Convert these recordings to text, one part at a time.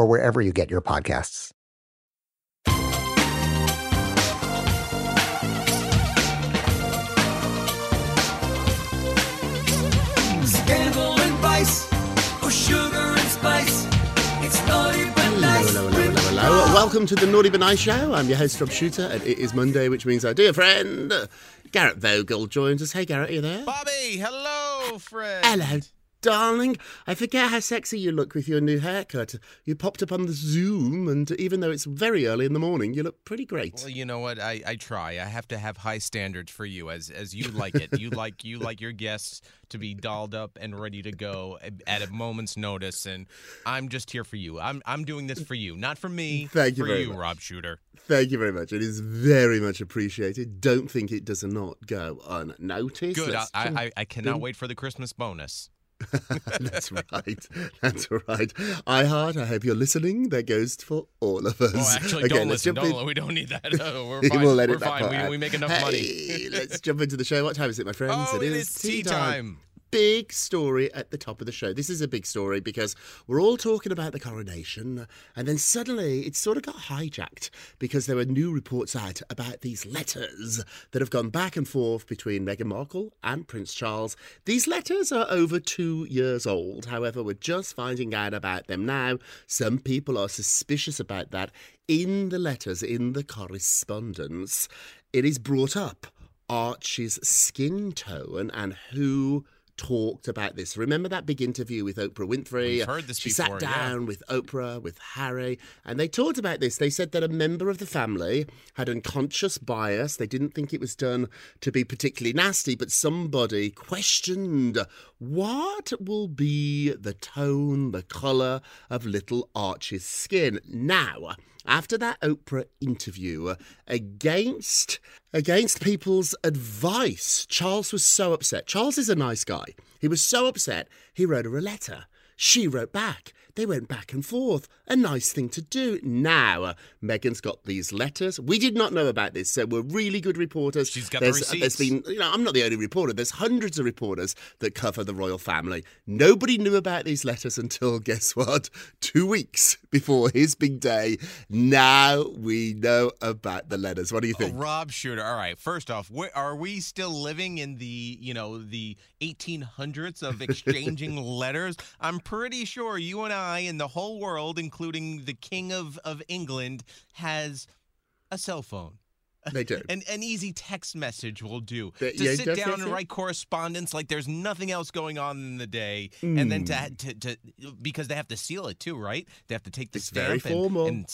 or wherever you get your podcasts. Scandal and vice, or sugar and spice. It's naughty but nice. Hello, hello, hello, hello. Welcome to the Naughty But Nice Show. I'm your host, Rob Shuter, and it is Monday, which means our dear friend, Garrett Vogel, joins us. Hey, Garrett, are you there? Bobby, hello, Fred. Hello, darling. I forget how sexy you look with your new haircut. You popped up on the Zoom, and even though it's very early in the morning, you look pretty great. Well, you know what? I, I try. I have to have high standards for you, as as you like it. You like you like your guests to be dolled up and ready to go at a moment's notice, and I'm just here for you. I'm I'm doing this for you, not for me. Thank you for very you, much. Rob Shuter. Thank you very much. It is very much appreciated. Don't think it does not go unnoticed. Good. I, I I cannot wait for the Christmas bonus. That's right. That's right. I heart. I hope you're listening. That goes for all of us. Oh, actually, Okay, don't listen. Don't, we don't need that. Uh, we're We fine. will edit we're fine. We, we make enough hey, money. let's jump into the show. What time is it, my friends? Oh, it is tea time. Big story at the top of the show. This is a big story because we're all talking about the coronation, and then suddenly it sort of got hijacked because there were new reports out about these letters that have gone back and forth between Meghan Markle and Prince Charles. These letters are over two years old. However, we're just finding out about them now. Some people are suspicious about that. In the letters, in the correspondence, it is brought up Archie's skin tone and who talked about this. Remember that big interview with Oprah Winfrey? We've heard this she before, sat yeah. down with Oprah, with Harry, and they talked about this. They said that a member of the family had unconscious bias. They didn't think it was done to be particularly nasty, but somebody questioned what will be the tone, the colour of little Archie's skin. Now, after that Oprah interview, against against people's advice, Charles was so upset. Charles is a nice guy. He was so upset, he wrote her a letter. She wrote back. They went back and forth. A nice thing to do. Now, uh, Meghan's got these letters. We did not know about this, so we're really good reporters. She's got the there's, There's receipts. been, you know, I'm not the only reporter. There's hundreds of reporters that cover the royal family. Nobody knew about these letters until, guess what? Two weeks before his big day. Now we know about the letters. What do you Oh, think? Rob Shuter. All right. First off, where, are we still living in the you know the 1800s of exchanging letters? I'm pretty sure you and I and the whole world, including the King of of England, has a cell phone. They do. An, an easy text message will do. Th- to yeah, sit down yes, and yes. write correspondence like there's nothing else going on in the day, and then to, Hmm. to to because they have to seal it too, right? They have to take the It's stamp and, formal. and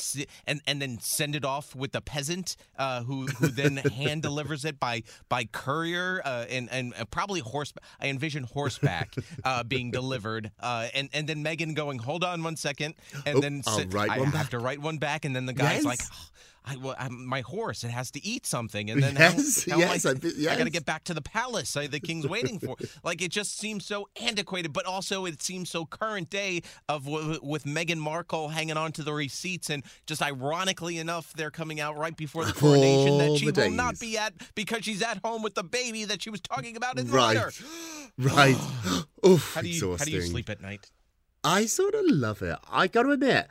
and and then send it off with the peasant uh, who who then hand delivers it by by courier uh, and and uh, probably horse. I envision horseback uh, being delivered, uh, and and then Meghan going, "Hold on one second, and Oh, then I'll sit- write I one have back. to write one back, and then the guy's Yes. like. "Oh, I, well, I'm, my horse it has to eat something, and then Yes, how, how yes, I, thi- I got to get back to the palace. I, the king's waiting for. like it just seems so antiquated, but also it seems so current day of w- with Meghan Markle hanging on to the receipts, and just ironically enough, they're coming out right before the coronation that she will not be at because she's at home with the baby that she was talking about in the Right. letter. Right. Oof, How do you how do you sleep at night? I sort of love it. I got to admit,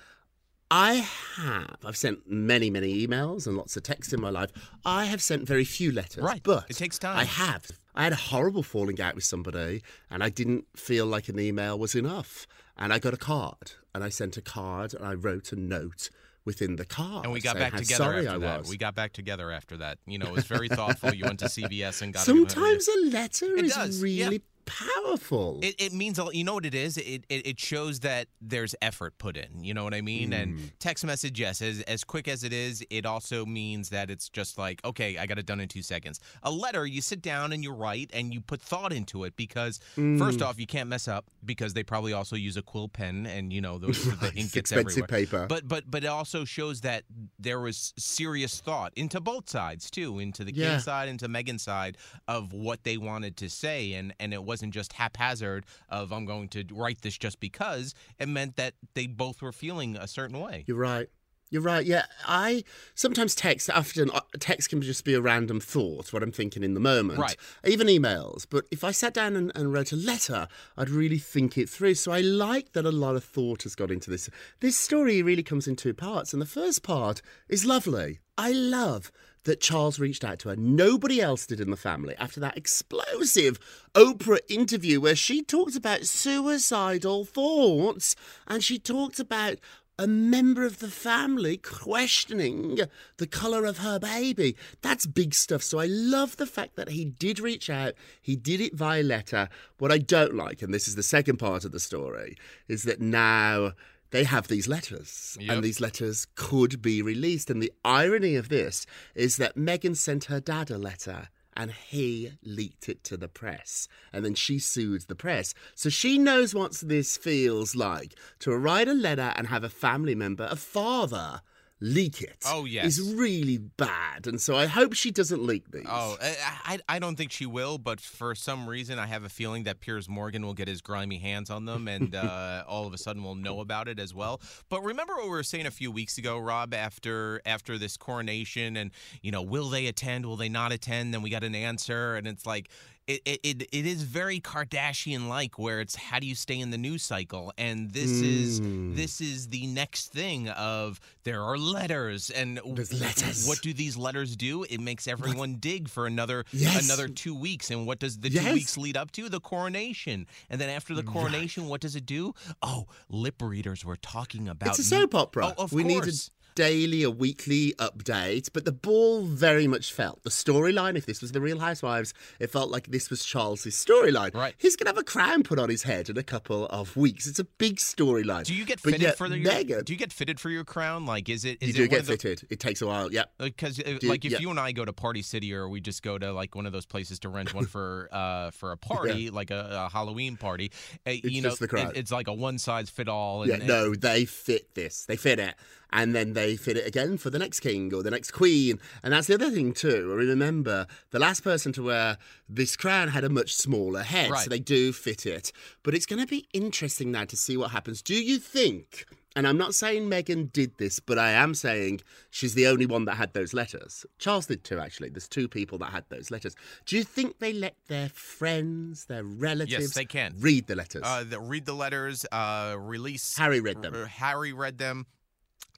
I have. I've sent many, many emails and lots of texts in my life. I have sent very few letters. Right. But It takes time. I have. I had a horrible falling out with somebody, and I didn't feel like an email was enough. And I got a card, and I sent a card, and I wrote a note within the card. And we got back together after I that. was. We got back together after that. You know, it was very thoughtful. You went to CVS and got a- Sometimes a letter It is does, really yeah. Powerful. It, it means a lot. You know what it is? It, it it shows that there's effort put in. You know what I mean? Mm. And text message, yes, as as quick as it is, it also means that it's just like, okay, I got it done in two seconds. A letter, you sit down and you write and you put thought into it because Mm. first off, you can't mess up because they probably also use a quill pen and you know those the ink gets expensive everywhere. paper. But but but it also shows that there was serious thought into both sides too, into the Yeah. king side, into Meghan's side of what they wanted to say, and and it wasn't just haphazard of I'm going to write this just because. It meant that they both were feeling a certain way. You're right. You're right. Yeah, I sometimes text. Often, uh, text can just be a random thought, what I'm thinking in the moment. Right. Even emails. But if I sat down and, and wrote a letter, I'd really think it through. So I like that a lot of thought has got into this. This story really comes in two parts, and the first part is lovely. I love that Charles reached out to her. Nobody else did in the family after that explosive Oprah interview where she talked about suicidal thoughts and she talked about a member of the family questioning the colour of her baby. That's big stuff. So I love the fact that he did reach out, he did it via letter. What I don't like, and this is the second part of the story, is that now they have these letters, Yep. and these letters could be released. And the irony of this is that Meghan sent her dad a letter. And he leaked it to the press. And then she sued the press. So she knows what this feels like to write a letter and have a family member, a father, leak it. Oh, yes. Is really bad. And so I hope she doesn't leak these. Oh, I, I I don't think she will, but for some reason, I have a feeling that Piers Morgan will get his grimy hands on them, and uh, all of a sudden we'll know about it as well. But remember what we were saying a few weeks ago, Rob, after after this coronation, and you know, will they attend? Will they not attend? Then we got an answer, and it's like. It, it, it, it is very Kardashian like where it's how do you stay in the news cycle and this is Mm. this is the next thing of there are letters and There's letters. what do these letters do it makes everyone dig for another Yes. another two weeks. And what does the Yes. two weeks lead up to? The coronation. And then after the coronation, what does it do? Oh, lip readers were talking about. It's a soap opera. Oh, of we course. Daily, a weekly update, but the ball very much felt the storyline. If this was the Real Housewives, it felt like this was Charles's storyline. Right. He's gonna have a crown put on his head in a couple of weeks. It's a big storyline. Do you get But fitted yet for the? Meghan, do you get fitted for your crown? Like, is it? Is you it do one get the- fitted. It takes a while. Yeah, because uh, like if yeah. you and I go to Party City or we just go to like one of those places to rent one for uh for a party like a, a Halloween party, uh, you know the crown. it- it's like a one size fit all. And, Yeah, no, they fit this. They fit it. And then they fit it again for the next king or the next queen. And that's the other thing, too. Remember, the last person to wear this crown had a much smaller head. Right. So they do fit it. But it's going to be interesting now to see what happens. Do you think, and I'm not saying Meghan did this, but I am saying she's the only one that had those letters. Charles did too, actually. There's two people that had those letters. Do you think they let their friends, their relatives, they can. read the letters? uh, the, read the letters, uh, release. Harry read them. R- Harry read them.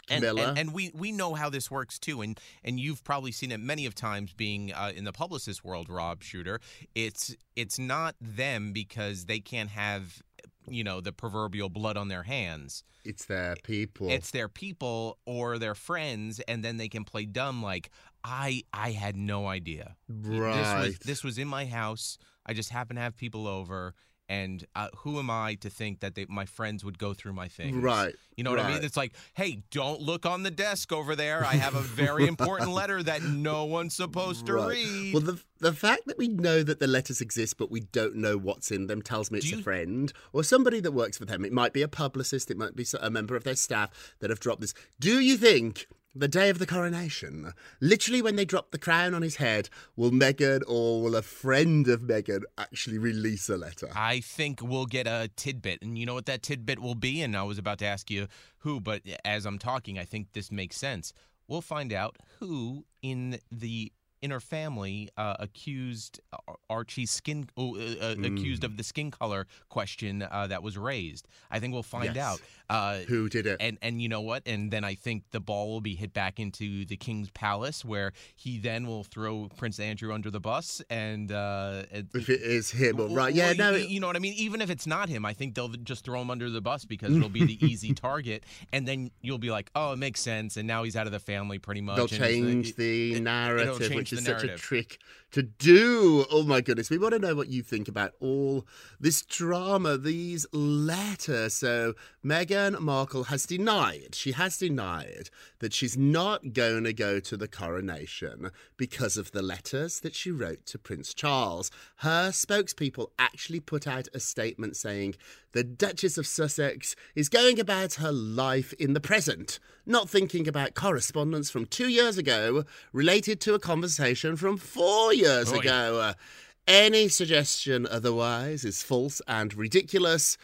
And, and, and we, we know how this works too, and and you've probably seen it many of times being uh, in the publicist world, Rob Shuter. It's it's not them because they can't have, you know, the proverbial blood on their hands. It's their people. It's their people or their friends, and then they can play dumb like I I had no idea. This was Right. this was in my house. I just happened to have people over. And uh, who am I to think that they, my friends would go through my things? Right, You know what I mean? It's like, hey, don't look on the desk over there. I have a very important letter that no one's supposed to Right. read. Well, the the fact that we know that the letters exist, but we don't know what's in them, tells me it's Do a friend or somebody that works for them. It might be a publicist. It might be a member of their staff that have dropped this. Do you think the day of the coronation, literally when they drop the crown on his head, will Meghan or will a friend of Meghan actually release a letter? I think we'll get a tidbit, and you know what that tidbit will be. And I was about to ask you who, but as I'm talking, I think this makes sense. We'll find out who in the inner family uh, accused Ar- Archie's skin, oh, uh, uh, accused of the skin color question uh, that was raised. I think we'll find Yes. out. Uh, Who did it? and and you know what? And then I think the ball will be hit back into the king's palace, where he then will throw Prince Andrew under the bus. And uh, if it is him or right? Yeah, well, no. you, you know what I mean. Even if it's not him, I think they'll just throw him under the bus because it'll be the easy target, and then you'll be like, "Oh, it makes sense." And now he's out of the family, pretty much. They'll and change the it- narrative, which is such a trick to do. Oh my goodness. We want to know what you think about all this drama, these letters. So, Meghan Markle has denied, she has denied that she's not going to go to the coronation because of the letters that she wrote to Prince Charles. Her spokespeople actually put out a statement saying the Duchess of Sussex is going about her life in the present, not thinking about correspondence from two years ago related to a conversation from four years Oh, ago. Uh, Any suggestion otherwise is false and ridiculous.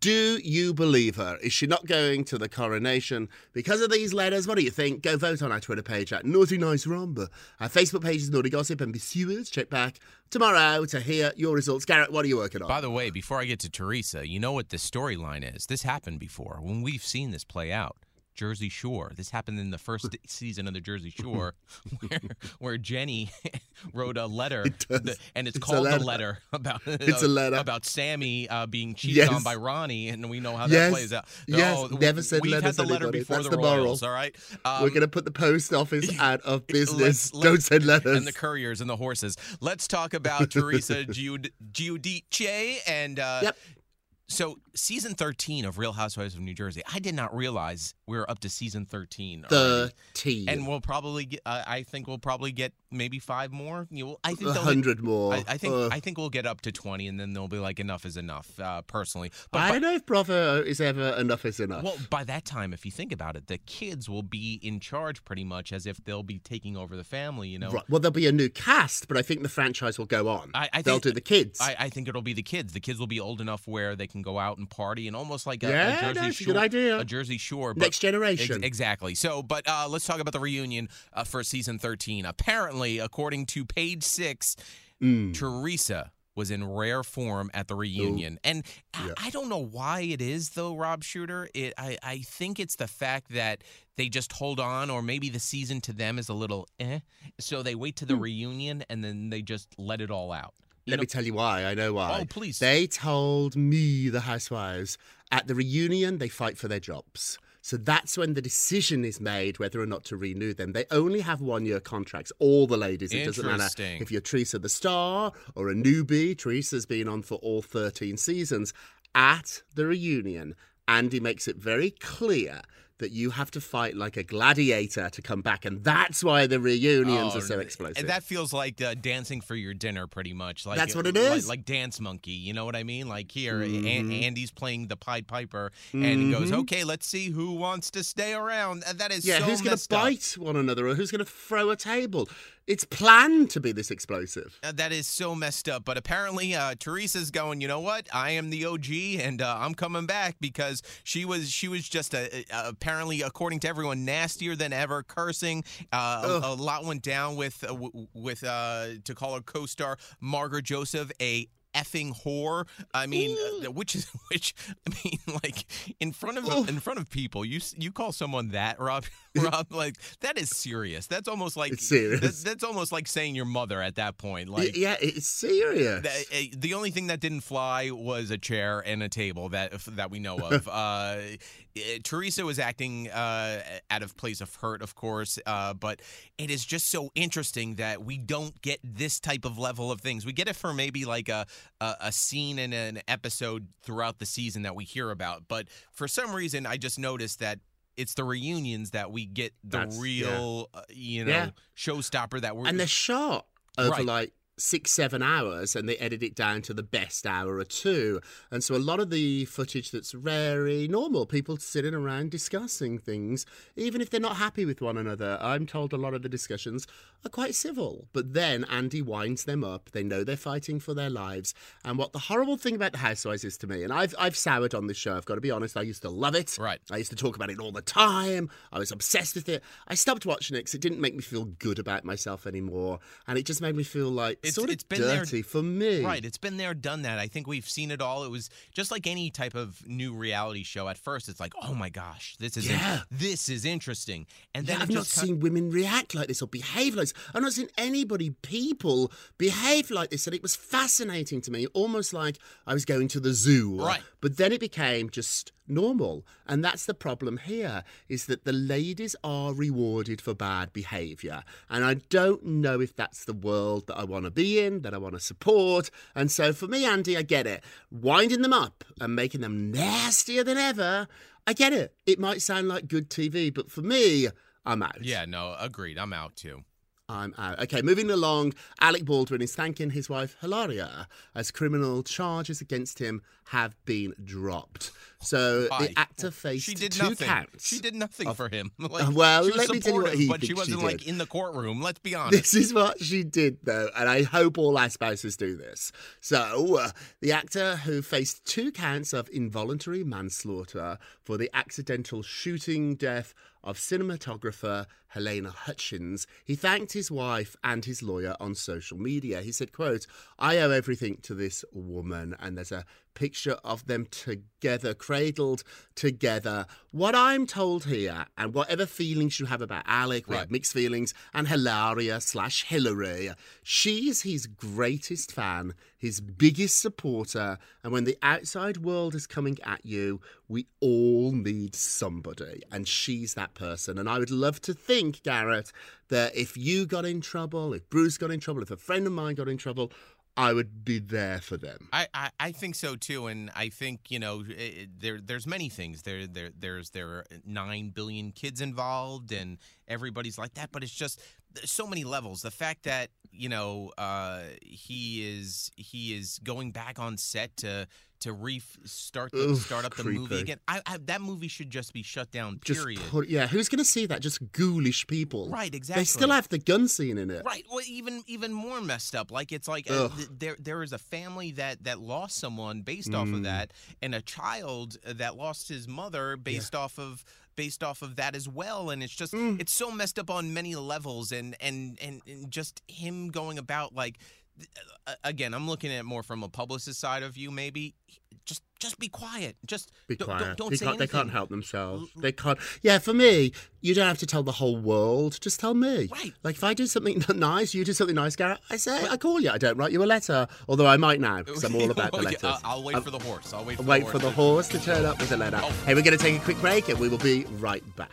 Do you believe her? Is she not going to the coronation because of these letters? What do you think? Go vote on our Twitter page at Naughty Nice Rob. Our Facebook page is Naughty Gossip and be Sewers. Check back tomorrow to hear your results. Garrett, what are you working on? By the way, before I get to Teresa, you know what the storyline is. This happened before when we've seen this play out. Jersey Shore. This happened in the first season of the Jersey Shore, where, where Jenny wrote a letter, that- and it's, It's a called letter. the letter about It's a letter. about Sammy uh, being cheated Yes. on by Ronnie, and we know how Yes. that plays out. Yes. Oh, Never said we've letter had to the letter before That's the, the. Royals. All right, um, We're going to put the post office out of business. let's- Don't send letters. and the couriers and the horses. Let's talk about Teresa Giud- Giudice and uh, Yep. So season 13 of Real Housewives of New Jersey. I did not realize we were up to season 13 already. 13. And we'll probably get. Uh, I think we'll probably get maybe five more. You know, I think a they'll- hundred more. I, I think Ugh. I think we'll get up to 20, and then they'll be like, enough is enough. Uh, personally, but I by- don't know if Bravo is ever enough is enough. well, by that time, if you think about it, the kids will be in charge pretty much as if they'll be taking over the family. You know, Right. Well, there'll be a new cast, but I think the franchise will go on. I- I They'll think- do the kids. I, I think it'll be the kids. The kids will be old enough where they can go out and party and almost like a, Yeah, a Jersey that's a Shore. good idea. A Jersey Shore. but- Next generation. Ex- exactly. So, but uh, let's talk about the reunion uh, for season 13. Apparently, according to page six, Mm. Teresa was in rare form at the reunion. And I, Yeah. I don't know why it is, though, Rob Shuter. It, I, I think it's the fact that they just hold on, or maybe the season to them is a little eh. So they wait to the reunion and then they just let it all out. Let know- me tell you why. I know why. Oh, please. They told me, the housewives, at the reunion, they fight for their jobs. So that's when the decision is made whether or not to renew them. They only have one year contracts, all the ladies. It doesn't matter Interesting. if you're Teresa the Star or a newbie. Teresa's been on for all 13 seasons. At the reunion, Andy makes it very clear that you have to fight like a gladiator to come back. And that's why the reunions Oh, are so explosive. And that feels like uh, dancing for your dinner, pretty much. Like That's what it is, like- Like, Dance Monkey. You know what I mean? Like here, An- Mhm. Andy's playing the Pied Piper, and he goes. "Okay, let's see who wants to stay around." That is Yeah, so who's going to up. bite one another or who's going to throw a table? It's planned to be this explosive. Uh, that is so messed up. But apparently, uh, Teresa's going. You know what? I am the OG, and uh, I'm coming back because she was she was just a, a- apparently, according to everyone, nastier than ever, cursing. Uh, a, a lot went down with uh, w- with uh, to call her co-star Margaret Joseph a effing whore. I mean, uh, which is which. I mean, like in front of Oof. in front of people, you you call someone that, Rob? Rob, like that is serious. That's almost like that- that's almost like saying your mother at that point. Like yeah, it's serious. the, uh, the only thing that didn't fly was a chair and a table that that we know of. uh, eh, Teresa was acting uh, out of place of hurt, of course, uh, but it is just so interesting that we don't get this type of level of things. We get it for maybe like a a, a scene in an episode throughout the season that we hear about, but for some reason, I just noticed that. It's the reunions that we get the That's- yeah. real, uh, you know, Yeah. showstopper that we're and they're shot over Right. like six, seven hours and they edit it down to the best hour or two. And so a lot of the footage that's very eh, normal, people sitting around discussing things, even if they're not happy with one another. I'm told a lot of the discussions are quite civil. But then Andy winds them up. They know they're fighting for their lives. And what the horrible thing about the Housewives is to me, and I've, I've soured on this show, I've got to be honest, I used to love it. Right. I used to talk about it all the time. I was obsessed with it. I stopped watching it because it didn't make me feel good about myself anymore. And it just made me feel like It's- sort of it's been there- dirty for me. Right, it's been there, done that. I think we've seen it all. It was just like any type of new reality show. At first, it's like, oh my gosh, this is in- Yeah. this is interesting, and then Yeah, I've not seen women react like this or behave like this. I've not seen anybody, people, behave like this. And it was fascinating to me, almost like I was going to the zoo. Right. But then it became just normal. And that's the problem here, is that the ladies are rewarded for bad behaviour. And I don't know if that's the world that I want to be in, that I want to support. And so for me, Andy, I get it. Winding them up and making them nastier than ever, I get it. It might sound like good TV, but for me, I'm out. yeah, no, agreed. I'm out too. I'm out. Okay, moving along. Alec Baldwin is thanking his wife Hilaria as criminal charges against him have been dropped. So Why? the actor faced She did two nothing. counts. She did nothing for him. Like, well, she was let me tell you what he But she wasn't like in the courtroom. Let's be honest. This is what she did, though, and I hope all our spouses do this. So, uh, the actor who faced two counts of involuntary manslaughter for the accidental shooting death of cinematographer Halyna Hutchins, he thanked his wife and his lawyer on social media. He said, quote, I owe everything to this woman, and there's a picture of them together, cradled together. What I'm told here, and whatever feelings you have about Alec, we Right. have mixed feelings, and Hilaria slash Hillary, she's his greatest fan, his biggest supporter, and when the outside world is coming at you, we all need somebody, and she's that person. And I would love to think, Garrett, that if you got in trouble, if Bruce got in trouble, if a friend of mine got in trouble, I would be there for them. I, I, I think so too, and I think you know it, there there's many things there there there's there are nine billion kids involved and everybody's like that, but it's just so many levels. The fact that you know uh, he is he is going back on set to to restart the, Oof, start up the movie again. I, I, that movie should just be shut down. Period. put, yeah, who's going to see that? Just ghoulish people. Right, Exactly. They still have the gun scene in it. Right. Well, even even more messed up. Like it's like uh, th- there there is a family that that lost someone based off Mm. of that, and a child that lost his mother based off of based off of that as well. And it's just Mm. it's so messed up on many levels, and and and, and just him going about like. Uh, Again, I'm looking at it more from a publicist side of you. Maybe just just be quiet. Just Be quiet. don't, don't They say can't, they can't help themselves. They can't. Yeah, for me, you don't have to tell the whole world. Just tell me. Right. Like if I do something nice, you do something nice, Garrett. I say, I call you. I don't write you a letter, although I might now because I'm all about the letters. I'll- I'll wait Um, for the horse. I'll wait for wait the for horse. the horse to turn up with a letter. Oh. Hey, we're going to take a quick break and we will be right back.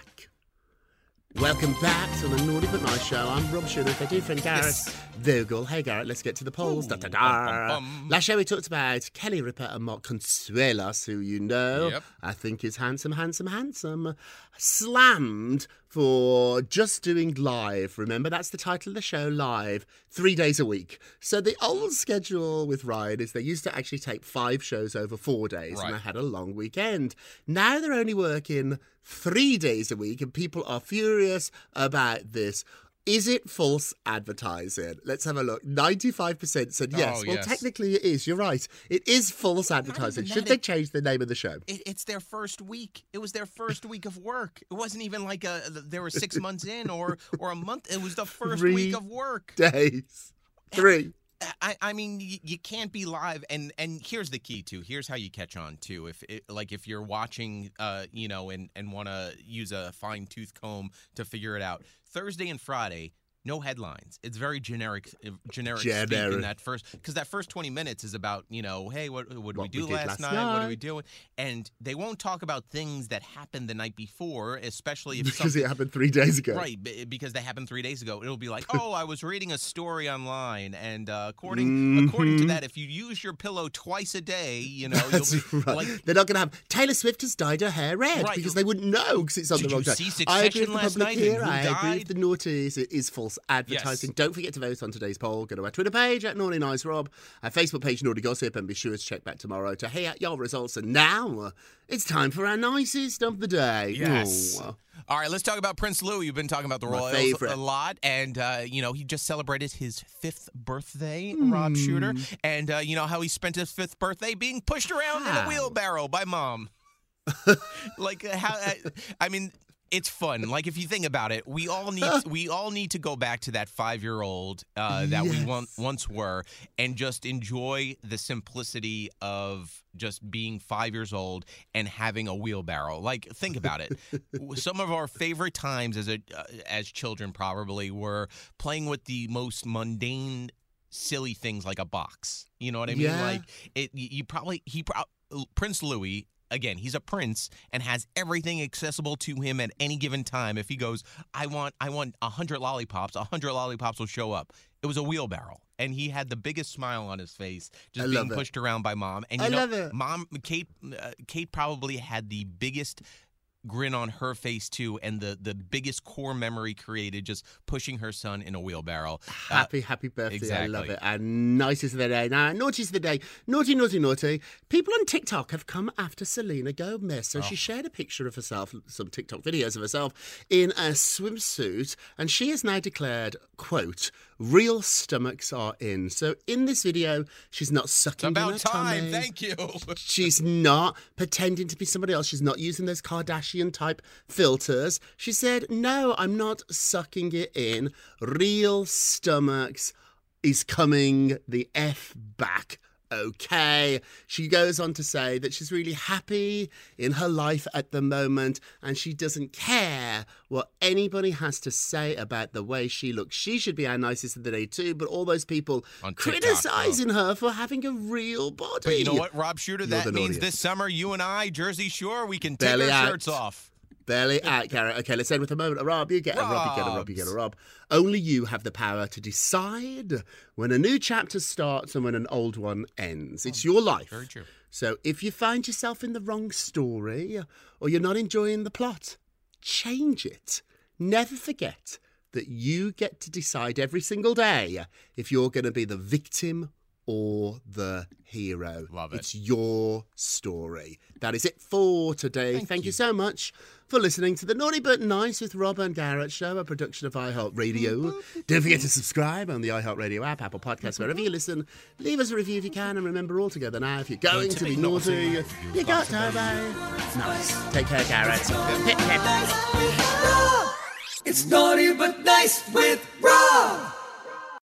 Welcome back to the Naughty But Nice Show. I'm Rob with my dear friend Garrett Yes. Vogel. Hey Garrett, let's get to the polls. Ooh, Da, da, da. bum, bum. Last show we talked about Kelly Ripa and Mark Consuelos, who you know Yep. I think is handsome, handsome, handsome. Slammed for just doing live. Remember, that's the title of the show, live, three days a week. So the old schedule with Ryan is they used to actually take five shows over four days, and Right. they had a long weekend. Now they're only working three days a week, and people are furious about this. Is it false advertising? Let's have a look. 95% said oh, yes. Oh, well, yes. technically it is. You're right. It is false advertising. Should they it- change the name of the show? It, it's their first week. It was their first week of work. It wasn't even like a they were six months in or or a month. It was the first Three week of work. Days. Three. I, I mean, you, you can't be live, and and here's the key too. Here's how you catch on too. If it, like if you're watching, uh, you know, and and want to use a fine tooth comb to figure it out. Thursday and Friday. No headlines. It's very generic, uh, generic, speak in that first because that first twenty minutes is about you know, hey, what what did we do we did last, last night? What are we doing? And they won't talk about things that happened the night before, especially if Because something it happened three days ago. Right, because they happened three days ago. It'll be like, oh, I was reading a story online, and uh, according according to that, if you use your pillow twice a day, you know, you'll be right. like. They're not going to have Taylor Swift has dyed her hair red Right. because they wouldn't know because it's on Did the wrong see I agree with the public here. I agree with the naughties. It is false false advertising. Don't forget to vote on today's poll. Go to our Twitter page at Naughty Nice Rob, our Facebook page Naughty Gossip, and be sure to check back tomorrow to hear your results. And now uh, it's time for our nicest of the day. Yes. Oh, uh, All right, let's talk about Prince Louis. You've been talking about the My royals favorite. a lot, and uh, you know he just celebrated his fifth birthday, Rob Shuter, and uh, you know how he spent his fifth birthday being pushed around in a wheelbarrow by mom. like uh, how? I, I mean. It's fun. Like if you think about it, we all need we all need to go back to that five year old uh, that we on- Yes. once were, and just enjoy the simplicity of just being five years old and having a wheelbarrow. Like think about it. Some of our favorite times as a uh, as children probably were playing with the most mundane, silly things like a box. You know what I mean? Yeah. Like it. You probably he pro- Prince Louis. Again, he's a prince and has everything accessible to him at any given time. If he goes, I want, I want a hundred lollipops. A hundred lollipops will show up. It was a wheelbarrow, and he had the biggest smile on his face, just I being pushed around by mom. And you I know, love it. mom, Kate, uh, Kate probably had the biggest grin on her face too, and the the biggest core memory created, just pushing her son in a wheelbarrow. Uh, Happy, happy birthday. I love it. And nicest of the day. Now, naughtiest of the day. Naughty, naughty, naughty. People on TikTok have come after Selena Gomez. So Oh. she shared a picture of herself, some TikTok videos of herself in a swimsuit. And she has now declared, quote, real stomachs are in. So in this video, she's not it's sucking in about time. tummy. Thank you. She's not pretending to be somebody else. She's not using those Kardashian type filters. She said, No, I'm not sucking it in. Real stomachs is coming the F back. Okay. She goes on to say that she's really happy in her life at the moment and she doesn't care what anybody has to say about the way she looks. She should be our nicest of the day, too, but all those people On TikTok, criticizing her for having a real body. But you know what, Rob Shuter? You're That means naughtiest. this summer, you and I, Jersey Shore, we can take Belly our out. shirts off. Belly out, Garrett. Okay, let's end with a moment. of Rob, you get a Rob, you get a Rob, you get a. Rob. Only you have the power to decide when a new chapter starts and when an old one ends. It's oh, your life. Very true. So if you find yourself in the wrong story or you're not enjoying the plot, change it. Never forget that you get to decide every single day if you're going to be the victim or the hero. Love it. It's your story. That is it for today. Thank, Thank you. you. so much for listening to the Naughty But Nice with Rob and Garrett show, a production of iHeartRadio. Don't forget to subscribe on the iHeartRadio app, Apple Podcasts, wherever you listen. Leave us a review if you can, and remember all together now, if you're going to be naughty, you got to be nice. Take care, Garrett. Hip, hip. It's naughty but nice with Rob.